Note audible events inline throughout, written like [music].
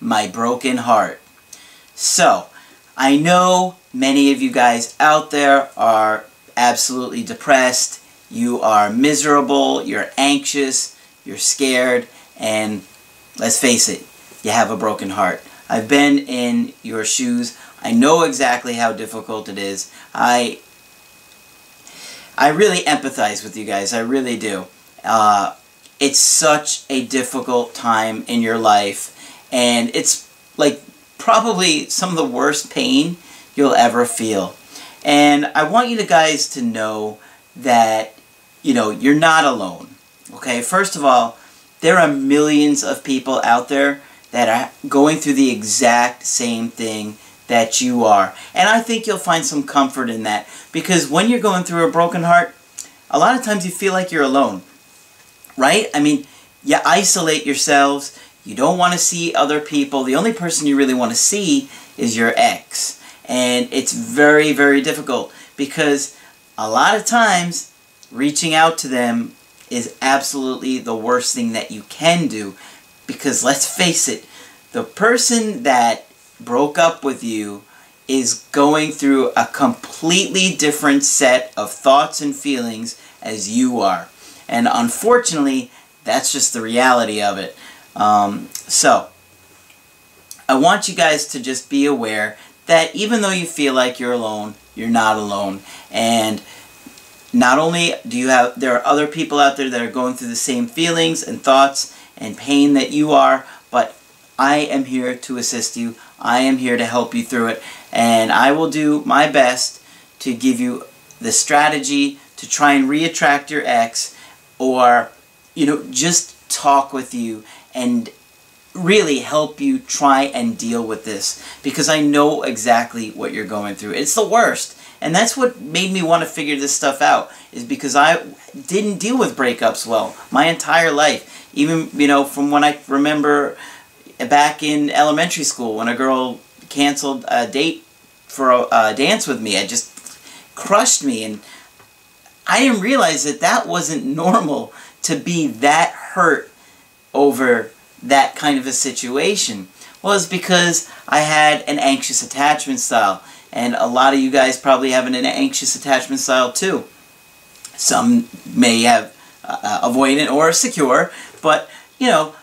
my broken heart. So, I know many of you guys out there are absolutely depressed, you are miserable, you're anxious, you're scared, and let's face it, you have a broken heart. I've been in your shoes. I know exactly how difficult it is. I I really empathize with you guys. I really do. Uh, it's such a difficult time in your life, and it's like probably some of the worst pain you'll ever feel. And I want you guys to know that, you know, you're not alone. Okay, first of all, there are millions of people out there that are going through the exact same thing that you are. And I think you'll find some comfort in that because when you're going through a broken heart, a lot of times you feel like you're alone. Right? I mean, you isolate yourselves, you don't want to see other people. The only person you really want to see is your ex. And it's very, very difficult because a lot of times reaching out to them is absolutely the worst thing that you can do because let's face it, the person that broke up with you is going through a completely different set of thoughts and feelings as you are. And unfortunately, that's just the reality of it. Um, so, I want you guys to just be aware that even though you feel like you're alone, you're not alone. And not only do you have, there are other people out there that are going through the same feelings and thoughts and pain that you are, but I am here to assist you. I am here to help you through it. And I will do my best to give you the strategy to try and reattract your ex or, you know, just talk with you and really help you try and deal with this because I know exactly what you're going through. It's the worst. And that's what made me want to figure this stuff out is because I didn't deal with breakups well my entire life. Even, you know, from when I remember back in elementary school when a girl canceled a date for a, a dance with me. It just crushed me and I didn't realize that that wasn't [laughs] normal to be that hurt over that kind of a situation was because I had an anxious attachment style. And a lot of you guys probably have an anxious attachment style too. Some may have uh, avoidant or secure, but you know,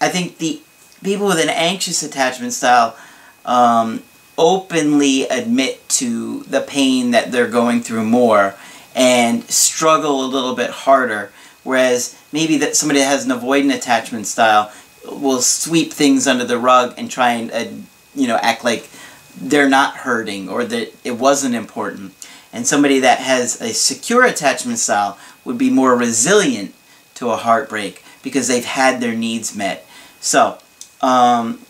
I think the people with an anxious attachment style um, openly admit to the pain that they're going through more and struggle a little bit harder whereas maybe that somebody that has an avoidant attachment style will sweep things under the rug and try and uh, you know act like they're not hurting or that it wasn't important. And somebody that has a secure attachment style would be more resilient to a heartbreak because they've had their needs met. So um,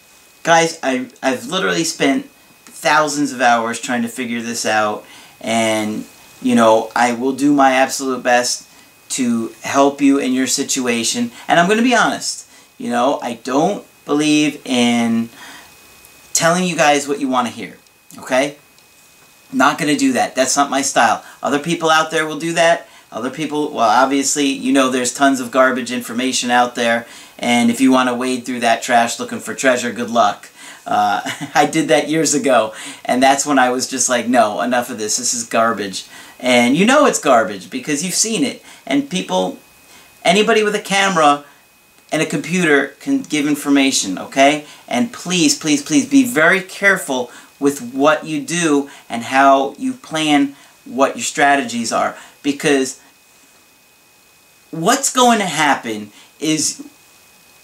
guys I, I've literally spent thousands of hours trying to figure this out. And you know I will do my absolute best to help you in your situation and I'm going to be honest you know, I don't believe in telling you guys what you want to hear. Okay? Not going to do that. That's not my style. Other people out there will do that. Other people, well, obviously, you know there's tons of garbage information out there. And if you want to wade through that trash looking for treasure, good luck. Uh, [laughs] I did that years ago. And that's when I was just like, no, enough of this. This is garbage. And you know it's garbage because you've seen it. And people, anybody with a camera and a computer can give information, okay? And please, please, please be very careful with what you do and how you plan what your strategies are because what's going to happen is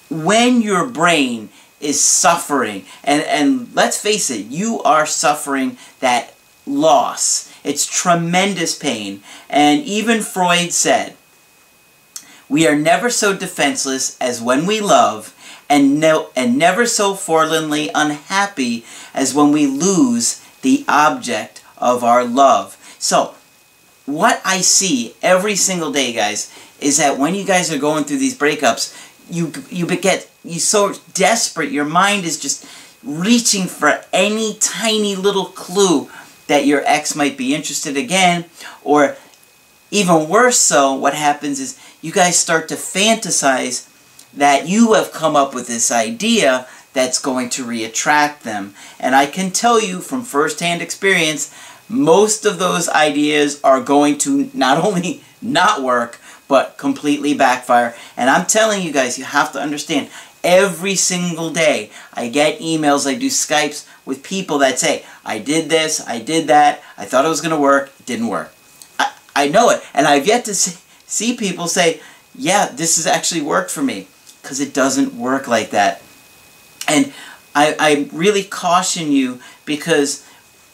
when your brain is suffering and and let's face it you are suffering that loss it's tremendous pain and even Freud said we are never so defenseless as when we love, and, no, and never so forlornly unhappy as when we lose the object of our love. So, what I see every single day, guys, is that when you guys are going through these breakups, you you get you so desperate. Your mind is just reaching for any tiny little clue that your ex might be interested again, or even worse so, what happens is you guys start to fantasize that you have come up with this idea that's going to reattract them. And I can tell you from firsthand experience, most of those ideas are going to not [laughs] only not work, but completely backfire. And I'm telling you guys, you have to understand, every single day I get emails, I do Skypes with people that say, I did this, I did that, I thought it was going to work, it didn't work. I, I know it. And I've yet to see, see people say, yeah, this has actually worked for me. Because it doesn't work like that. And I, I really caution you because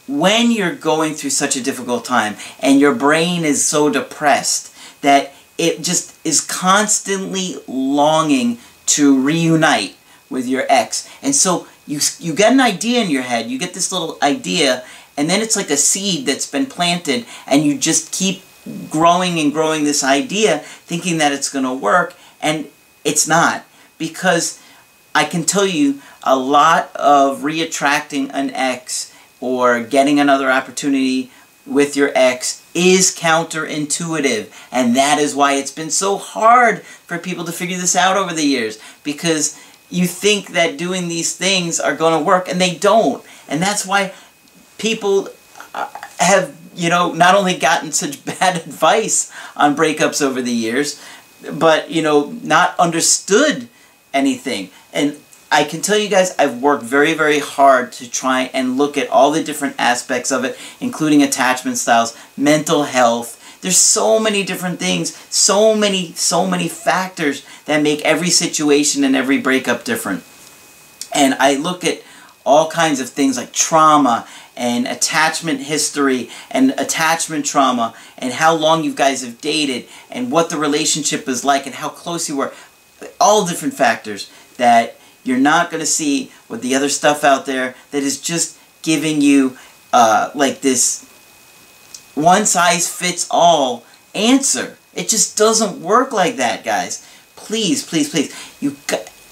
when you're going through such a difficult time and your brain is so depressed that it just is constantly longing to reunite with your ex. And so you, you get an idea in your head, you get this little idea, and then it's like a seed that's been planted, and you just keep growing and growing this idea, thinking that it's going to work, and it's not. Because I can tell you a lot of reattracting an ex or getting another opportunity with your ex is counterintuitive. And that is why it's been so hard for people to figure this out over the years. Because you think that doing these things are going to work and they don't. And that's why people uh, have, you know, not only gotten such [laughs] bad advice on breakups over the years, but, you know, not understood anything. And I can tell you guys, I've worked very, very hard to try and look at all the different aspects of it, including attachment styles, mental health. There's so many different things, so many, so many factors that make every situation and every breakup different. And I look at all kinds of things like trauma and attachment history and attachment trauma and how long you guys have dated and what the relationship is like and how close you were. All different factors that you're not going to see with the other stuff out there that is just giving you uh, like this one size fits all answer. It just doesn't work like that, guys. Please, please, please. You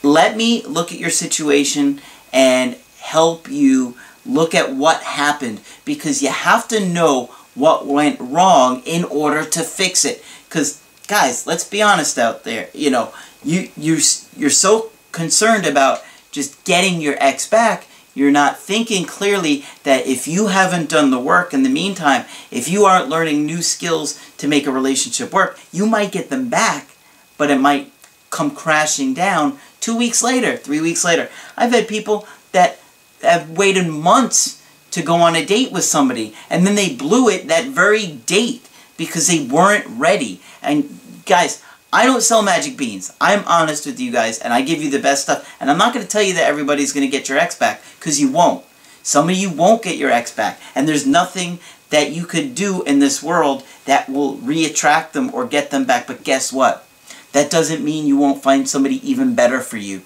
let me look at your situation and help you look at what happened because you have to know what went wrong in order to fix it. Because guys, let's be honest out there. You know, you you you're so concerned about just getting your ex back, you're not thinking clearly that if you haven't done the work in the meantime, if you aren't learning new skills to make a relationship work, you might get them back, but it might come crashing down two weeks later, three weeks later. I've had people that have waited months to go on a date with somebody, and then they blew it that very date because they weren't ready. And guys, I don't sell magic beans. I'm honest with you guys, and I give you the best stuff. And I'm not going to tell you that everybody's going to get your ex back, because you won't. Some of you won't get your ex back, and there's nothing that you could do in this world that will re-attract them or get them back. But guess what? That doesn't mean you won't find somebody even better for you.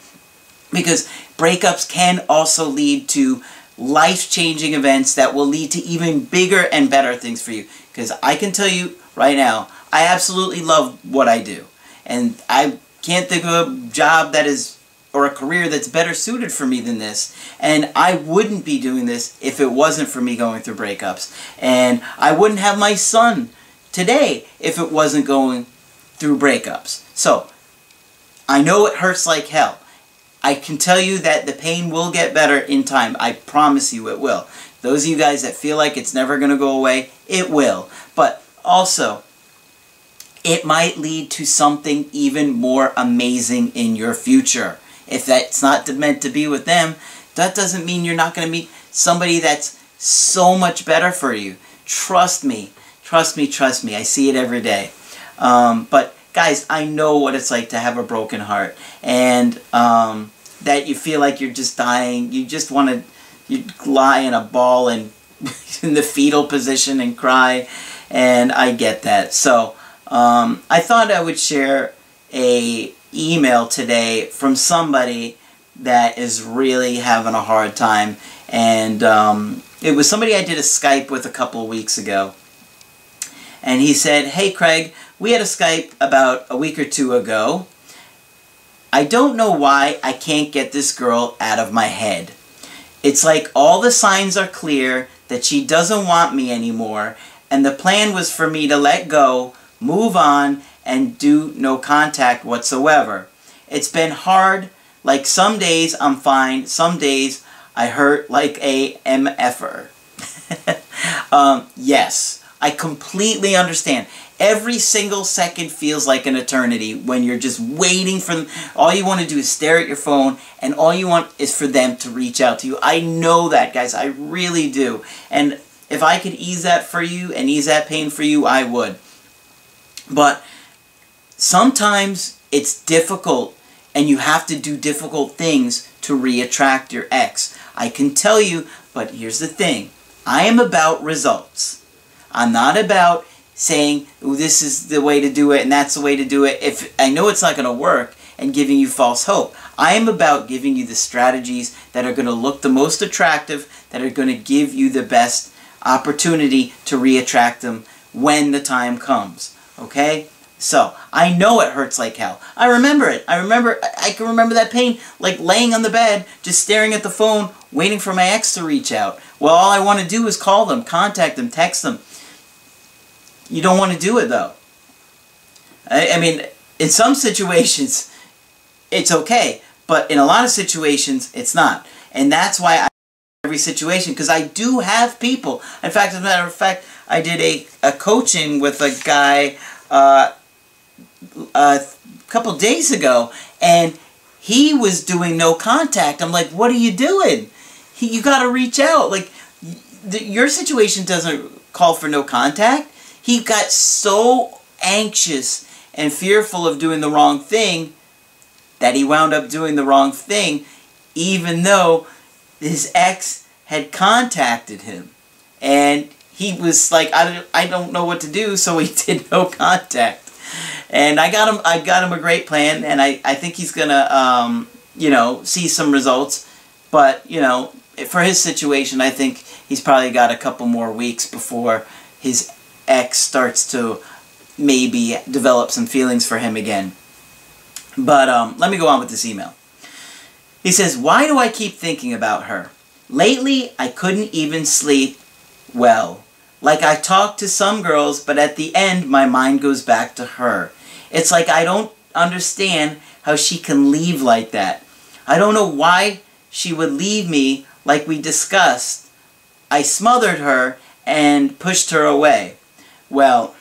Because breakups can also lead to life-changing events that will lead to even bigger and better things for you. Because I can tell you right now, I absolutely love what I do. And I can't think of a job that is, or a career that's better suited for me than this. And I wouldn't be doing this if it wasn't for me going through breakups. And I wouldn't have my son today if it wasn't going through breakups. So, I know it hurts like hell. I can tell you that the pain will get better in time. I promise you it will. Those of you guys that feel like it's never going to go away, it will. But also, it might lead to something even more amazing in your future. If that's not meant to be with them, that doesn't mean you're not going to meet somebody that's so much better for you. Trust me. Trust me, trust me. I see it every day. Um, but guys, I know what it's like to have a broken heart. And um, that you feel like you're just dying. You just want to you lie in a ball and [laughs] in the fetal position and cry. And I get that. So um, I thought I would share a email today from somebody that is really having a hard time. And um, it was somebody I did a Skype with a couple of weeks ago. And he said, Hey Craig, we had a Skype about a week or two ago. I don't know why I can't get this girl out of my head. It's like all the signs are clear that she doesn't want me anymore, and the plan was for me to let go, move on, and do no contact whatsoever. It's been hard. Like some days I'm fine, some days I hurt like a MFer. [laughs] um, yes, I completely understand. Every single second feels like an eternity when you're just waiting for them. All you want to do is stare at your phone, and all you want is for them to reach out to you. I know that, guys. I really do. And if I could ease that for you and ease that pain for you, I would. But sometimes it's difficult, and you have to do difficult things to reattract your ex. I can tell you, but here's the thing. I am about results. I'm not about saying this is the way to do it and that's the way to do it if I know it's not going to work and giving you false hope. I am about giving you the strategies that are going to look the most attractive, that are going to give you the best opportunity to reattract them when the time comes. Okay? So, I know it hurts like hell. I remember it. I remember, I can remember that pain, like laying on the bed, just staring at the phone, waiting for my ex to reach out. Well, all I want to do is call them, contact them, text them. You don't want to do it though. I, I mean, in some situations, it's okay, but in a lot of situations, it's not. And that's why I every situation because I do have people. In fact, as a matter of fact, I did a, a coaching with a guy uh, a couple days ago, and he was doing no contact. I'm like, what are you doing? He, you got to reach out. Like, the, your situation doesn't call for no contact. He got so anxious and fearful of doing the wrong thing that he wound up doing the wrong thing, even though his ex had contacted him. And he was like, I don't, I don't know what to do, so he [laughs] did no contact. And I got him, I got him a great plan, and I, I think he's gonna, um, you know, see some results. But you know, for his situation, I think he's probably got a couple more weeks before his ex starts to maybe develop some feelings for him again. But um, let me go on with this email. He says, Why do I keep thinking about her? Lately, I couldn't even sleep well. Like I talk to some girls, but at the end, my mind goes back to her. It's like I don't understand how she can leave like that. I don't know why she would leave me like we discussed. I smothered her and pushed her away. Well,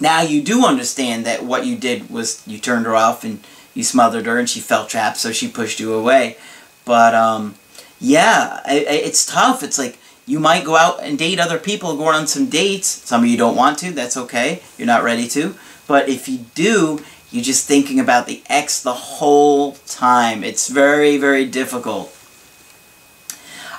now you do understand that what you did was you turned her off and you smothered her and she felt trapped, so she pushed you away. But, um, yeah, it's tough. It's like you might go out and date other people, go on some dates. Some of you don't want to, that's okay. You're not ready to. But if you do, you're just thinking about the ex the whole time. It's very, very difficult.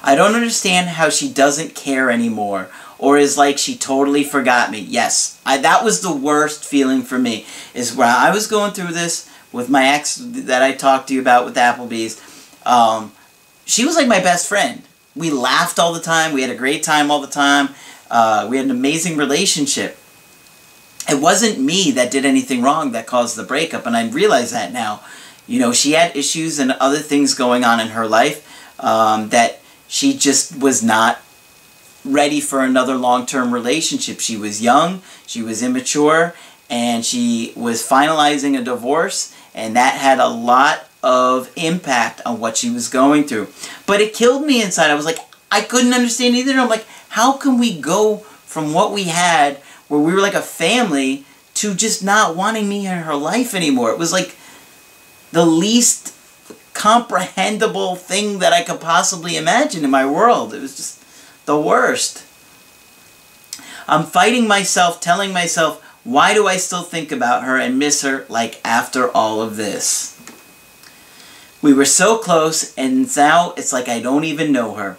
I don't understand how she doesn't care anymore or is like she totally forgot me. Yes, I, that was the worst feeling for me, is when I was going through this with my ex that I talked to you about with Applebee's. Um, she was like my best friend. We laughed all the time. We had a great time all the time. Uh, we had an amazing relationship. It wasn't me that did anything wrong that caused the breakup, and I realize that now. You know, she had issues and other things going on in her life um, that she just was not ready for another long-term relationship. She was young, she was immature, and she was finalizing a divorce, and that had a lot of impact on what she was going through. But it killed me inside. I was like, I couldn't understand either. I'm like, how can we go from what we had, where we were like a family, to just not wanting me in her life anymore? It was like the least comprehensible thing that I could possibly imagine in my world. It was just the worst. I'm fighting myself, telling myself, why do I still think about her and miss her like after all of this? We were so close and now it's like I don't even know her.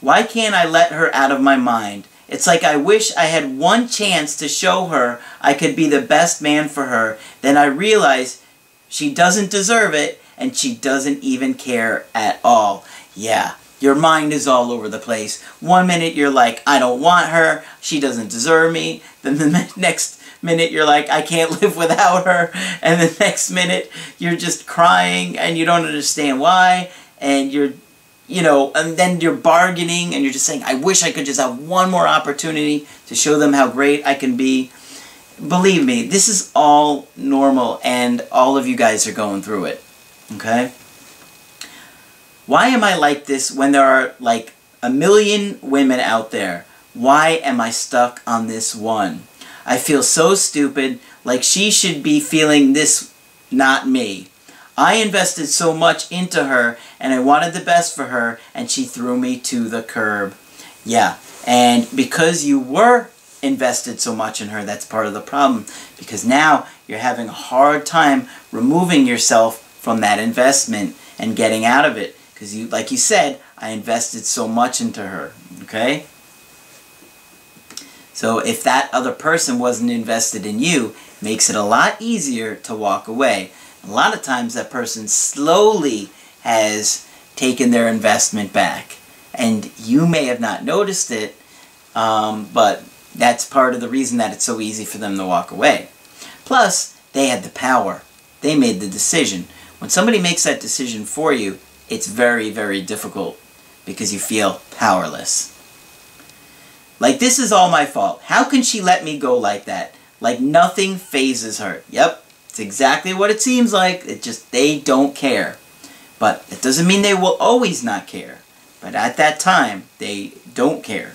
Why can't I let her out of my mind? It's like I wish I had one chance to show her I could be the best man for her. Then I realize she doesn't deserve it and she doesn't even care at all. Yeah, your mind is all over the place. One minute you're like, I don't want her, she doesn't deserve me. Then the [laughs] next minute you're like, I can't [laughs] live without her. And the next minute you're just crying and you don't understand why. And you're, you know, and then you're bargaining and you're just saying, I wish I could just have one more opportunity to show them how great I can be. Believe me, this is all normal and all of you guys are going through it. Okay? Why am I like this when there are like a million women out there? Why am I stuck on this one? I feel so stupid, like she should be feeling this, not me. I invested so much into her, and I wanted the best for her, and she threw me to the curb. Yeah, and because you were invested so much in her, that's part of the problem. Because now you're having a hard time removing yourself from that investment and getting out of it. Because you, like you said, I invested so much into her. Okay? So if that other person wasn't invested in you, makes it a lot easier to walk away. A lot of times that person slowly has taken their investment back. And you may have not noticed it, um, but that's part of the reason that it's so easy for them to walk away. Plus, they had the power. They made the decision. When somebody makes that decision for you, it's very, very difficult because you feel powerless. Like, this is all my fault. How can she let me go like that? Like, nothing fazes her. Yep, it's exactly what it seems like. It just, they don't care. But it doesn't mean they will always not care. But at that time, they don't care.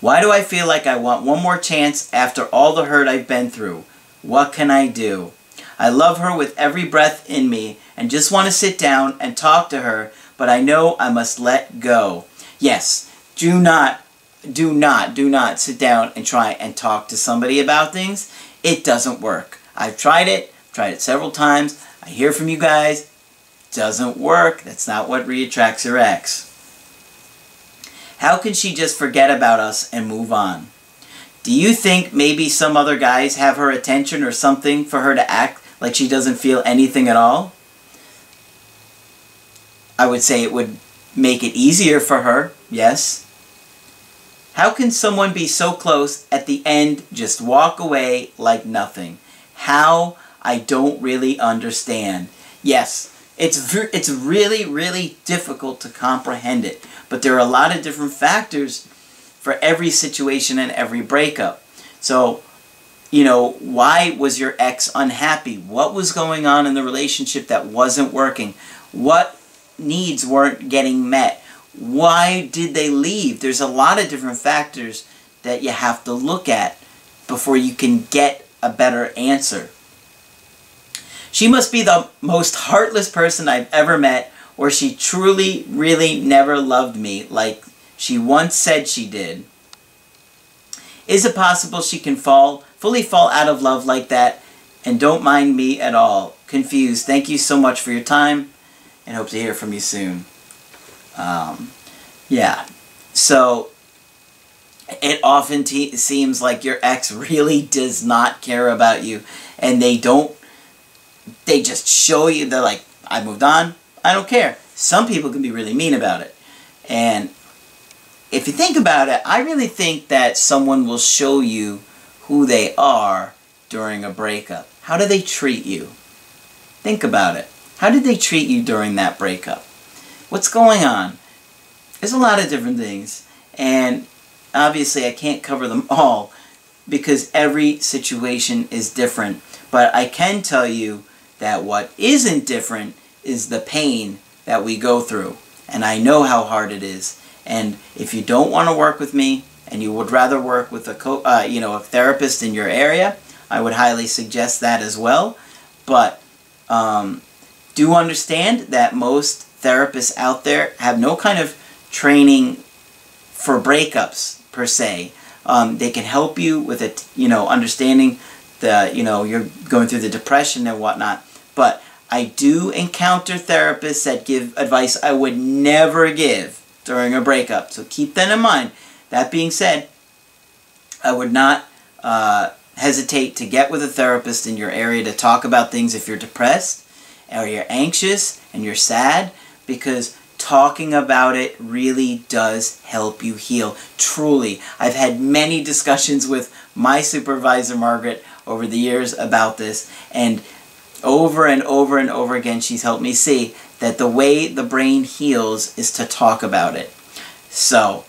Why do I feel like I want one more chance after all the hurt I've been through? What can I do? I love her with every breath in me and just want to sit down and talk to her, but I know I must let go. Yes, do not, do not, do not sit down and try and talk to somebody about things. It doesn't work. I've tried it, tried it several times. I hear from you guys. Doesn't work. That's not what reattracts your ex. How can she just forget about us and move on? Do you think maybe some other guys have her attention or something for her to act like she doesn't feel anything at all, I would say it would make it easier for her, yes. How can someone be so close at the end just walk away like nothing? How? I don't really understand. Yes, it's, it's really, really difficult to comprehend it, but there are a lot of different factors for every situation and every breakup. So you know, why was your ex unhappy? What was going on in the relationship that wasn't working? What needs weren't getting met? Why did they leave? There's a lot of different factors that you have to look at before you can get a better answer. She must be the most heartless person I've ever met, or she truly, really never loved me like she once said she did. Is it possible she can fall fully fall out of love like that and don't mind me at all. Confused. Thank you so much for your time and hope to hear from you soon. Um, yeah. So it often seems like your ex [laughs] really does not care about you and they don't they just show you they're like I moved on I don't care some people can be really mean about it and if you think about it I really think that someone will show you who they are during a breakup. How do they treat you? Think about it. How did they treat you during that breakup? What's going on? There's a lot of different things, and obviously I can't cover them [laughs] all because every situation is different. But I can tell you that what isn't different is the pain that we go through. And I know how hard it is. And if you don't want to work with me, and you would rather work with a uh, you know a therapist in your area, I would highly suggest that as well. But um, do understand that most therapists out there have no kind of training for breakups per se. Um, they can help you with it, you know, understanding the, you know, you're going through the depression and whatnot. But I do encounter therapists that give advice I would never give during a breakup. So keep that in mind. That being said, I would not uh, hesitate to get with a therapist in your area to talk about things if you're depressed or you're anxious and you're sad because talking about it really does help you heal. Truly. I've had many discussions with my supervisor, Margaret, over the years about this, and over and over and over again, she's helped me see that the way the brain heals is to talk about it. So,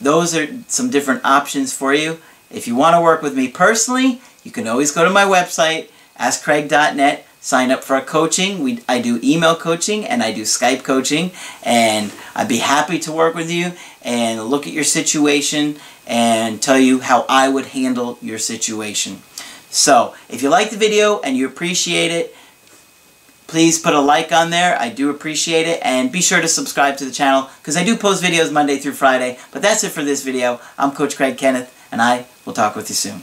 those are some different options for you. If you want to work with me personally, you can always go to my website, askcraig.net, sign up for a coaching. We, I do email coaching and I do Skype coaching, and I'd be happy to work with you and look at your situation and tell you how I would handle your situation. So, if you like the video and you appreciate it, please put a like on there. I do appreciate it. And be sure to subscribe to the channel because I do post videos Monday through Friday. But that's it for this video. I'm Coach Craig Kenneth, and I will talk with you soon.